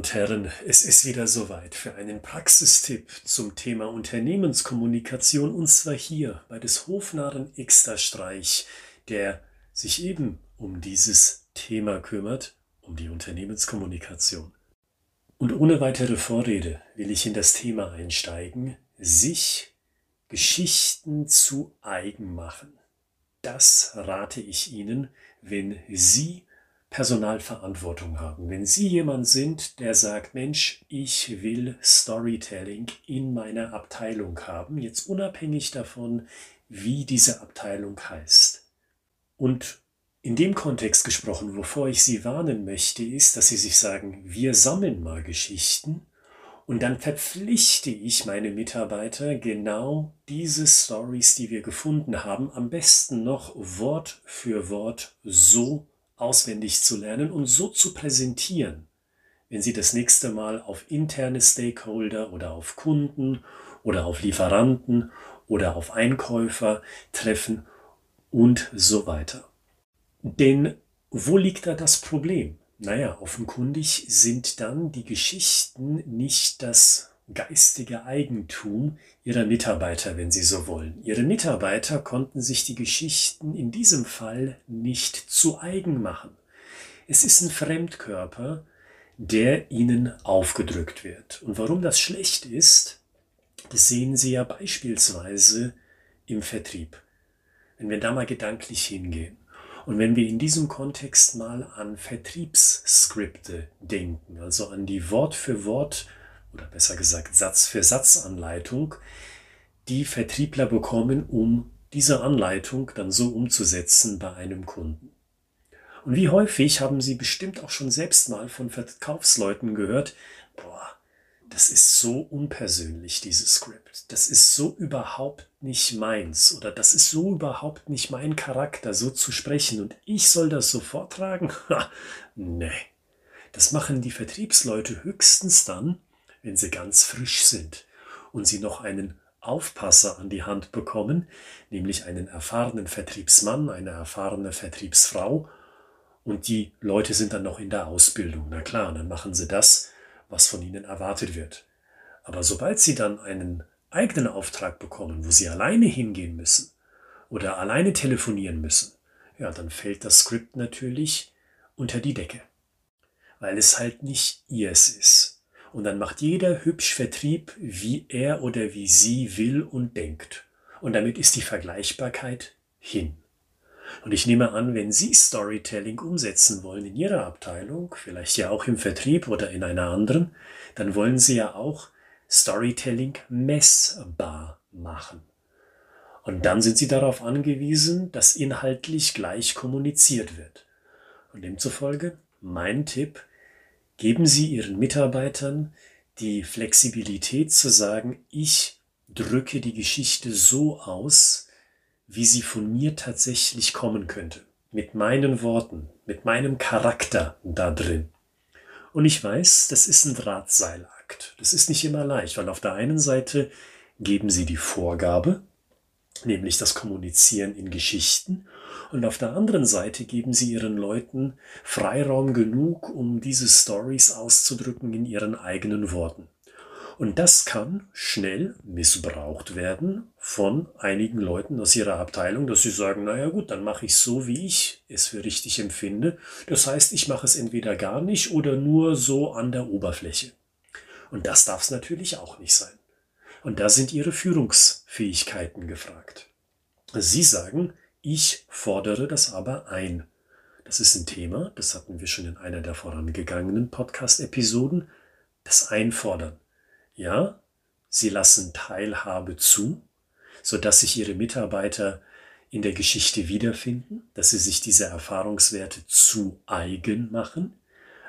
und Herren, es ist wieder soweit für einen Praxistipp zum Thema Unternehmenskommunikation und zwar hier bei des Hofnarren Extrastreich, der sich eben um dieses Thema kümmert, um die Unternehmenskommunikation. Und ohne weitere Vorrede will ich in das Thema einsteigen, sich Geschichten zu eigen machen. Das rate ich Ihnen, wenn Sie Personalverantwortung haben. Wenn Sie jemand sind, der sagt, Mensch, ich will Storytelling in meiner Abteilung haben, jetzt unabhängig davon, wie diese Abteilung heißt. Und in dem Kontext gesprochen, wovor ich Sie warnen möchte, ist, dass Sie sich sagen, wir sammeln mal Geschichten und dann verpflichte ich meine Mitarbeiter, genau diese Stories, die wir gefunden haben, am besten noch Wort für Wort so auswendig zu lernen und so zu präsentieren, wenn Sie das nächste Mal auf interne Stakeholder oder auf Kunden oder auf Lieferanten oder auf Einkäufer treffen und so weiter. Denn wo liegt da das Problem? Naja, offenkundig sind dann die Geschichten nicht das geistige Eigentum ihrer Mitarbeiter, wenn sie so wollen. Ihre Mitarbeiter konnten sich die Geschichten in diesem Fall nicht zu eigen machen. Es ist ein Fremdkörper, der ihnen aufgedrückt wird. Und warum das schlecht ist, das sehen Sie ja beispielsweise im Vertrieb. Wenn wir da mal gedanklich hingehen und wenn wir in diesem Kontext mal an Vertriebsskripte denken, also an die Wort für Wort oder besser gesagt Satz für Satz Anleitung, die Vertriebler bekommen, um diese Anleitung dann so umzusetzen bei einem Kunden. Und wie häufig haben Sie bestimmt auch schon selbst mal von Verkaufsleuten gehört, boah, das ist so unpersönlich, dieses Skript. Das ist so überhaupt nicht meins oder das ist so überhaupt nicht mein Charakter, so zu sprechen und ich soll das so vortragen? Ha, nee. Das machen die Vertriebsleute höchstens dann, wenn sie ganz frisch sind und sie noch einen Aufpasser an die Hand bekommen, nämlich einen erfahrenen Vertriebsmann, eine erfahrene Vertriebsfrau, und die Leute sind dann noch in der Ausbildung. Na klar, dann machen sie das, was von ihnen erwartet wird. Aber sobald sie dann einen eigenen Auftrag bekommen, wo sie alleine hingehen müssen oder alleine telefonieren müssen, ja, dann fällt das Skript natürlich unter die Decke, weil es halt nicht ihrs ist. Und dann macht jeder hübsch Vertrieb, wie er oder wie sie will und denkt. Und damit ist die Vergleichbarkeit hin. Und ich nehme an, wenn Sie Storytelling umsetzen wollen in Ihrer Abteilung, vielleicht ja auch im Vertrieb oder in einer anderen, dann wollen Sie ja auch Storytelling messbar machen. Und dann sind Sie darauf angewiesen, dass inhaltlich gleich kommuniziert wird. Und demzufolge mein Tipp, Geben Sie Ihren Mitarbeitern die Flexibilität zu sagen, ich drücke die Geschichte so aus, wie sie von mir tatsächlich kommen könnte. Mit meinen Worten, mit meinem Charakter da drin. Und ich weiß, das ist ein Drahtseilakt. Das ist nicht immer leicht, weil auf der einen Seite geben Sie die Vorgabe, nämlich das Kommunizieren in Geschichten, und auf der anderen Seite geben sie ihren Leuten Freiraum genug, um diese Stories auszudrücken in ihren eigenen Worten. Und das kann schnell missbraucht werden von einigen Leuten aus ihrer Abteilung, dass sie sagen, naja gut, dann mache ich so, wie ich es für richtig empfinde. Das heißt, ich mache es entweder gar nicht oder nur so an der Oberfläche. Und das darf es natürlich auch nicht sein. Und da sind ihre Führungsfähigkeiten gefragt. Sie sagen, ich fordere das aber ein. Das ist ein Thema, das hatten wir schon in einer der vorangegangenen Podcast-Episoden. Das Einfordern. Ja, Sie lassen Teilhabe zu, sodass sich Ihre Mitarbeiter in der Geschichte wiederfinden, dass sie sich diese Erfahrungswerte zu eigen machen,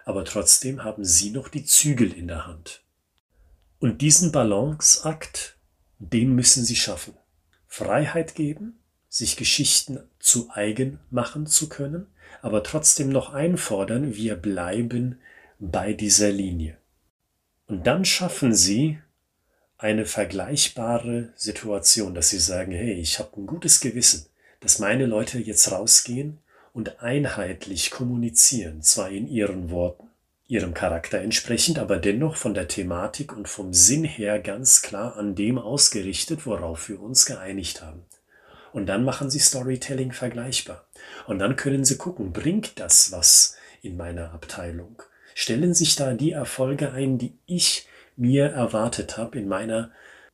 aber trotzdem haben Sie noch die Zügel in der Hand. Und diesen Balanceakt, den müssen Sie schaffen. Freiheit geben, sich Geschichten zu eigen machen zu können, aber trotzdem noch einfordern, wir bleiben bei dieser Linie. Und dann schaffen sie eine vergleichbare Situation, dass sie sagen, hey, ich habe ein gutes Gewissen, dass meine Leute jetzt rausgehen und einheitlich kommunizieren, zwar in ihren Worten, ihrem Charakter entsprechend, aber dennoch von der Thematik und vom Sinn her ganz klar an dem ausgerichtet, worauf wir uns geeinigt haben. Und dann machen Sie Storytelling vergleichbar. Und dann können Sie gucken, bringt das was in meiner Abteilung? Stellen sich da die Erfolge ein, die ich mir erwartet habe in meiner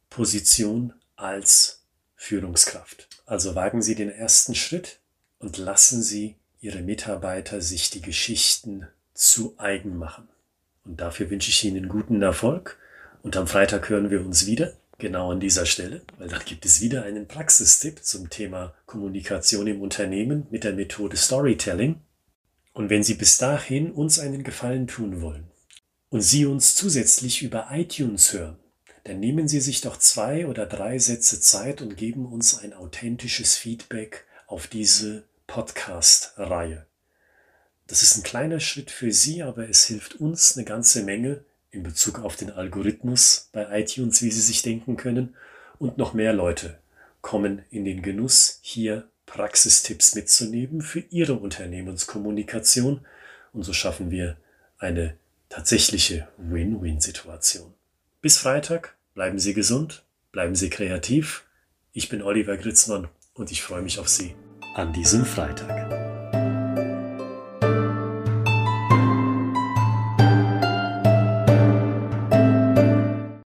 Position als Führungskraft? Also wagen Sie den ersten Schritt und lassen Sie Ihre Mitarbeiter sich die Geschichten zu eigen machen. Und dafür wünsche ich Ihnen guten Erfolg. Und am Freitag hören wir uns wieder, genau an dieser Stelle, weil dann gibt es wieder einen Praxistipp zum Thema Kommunikation im Unternehmen mit der Methode Storytelling. Und wenn Sie bis dahin uns einen Gefallen tun wollen und Sie uns zusätzlich über iTunes hören, dann nehmen Sie sich doch zwei oder drei Sätze Zeit und geben uns ein authentisches Feedback auf diese Podcast-Reihe. Das ist ein kleiner Schritt für Sie, aber es hilft uns eine ganze Menge in Bezug auf den Algorithmus bei iTunes, wie Sie sich denken können. Und noch mehr Leute kommen in den Genuss, hier Praxistipps mitzunehmen für ihre Unternehmenskommunikation. Und so schaffen wir eine tatsächliche Win-Win-Situation. Bis Freitag, bleiben Sie gesund, bleiben Sie kreativ. Ich bin Oliver Gritzmann und ich freue mich auf Sie an diesem Freitag.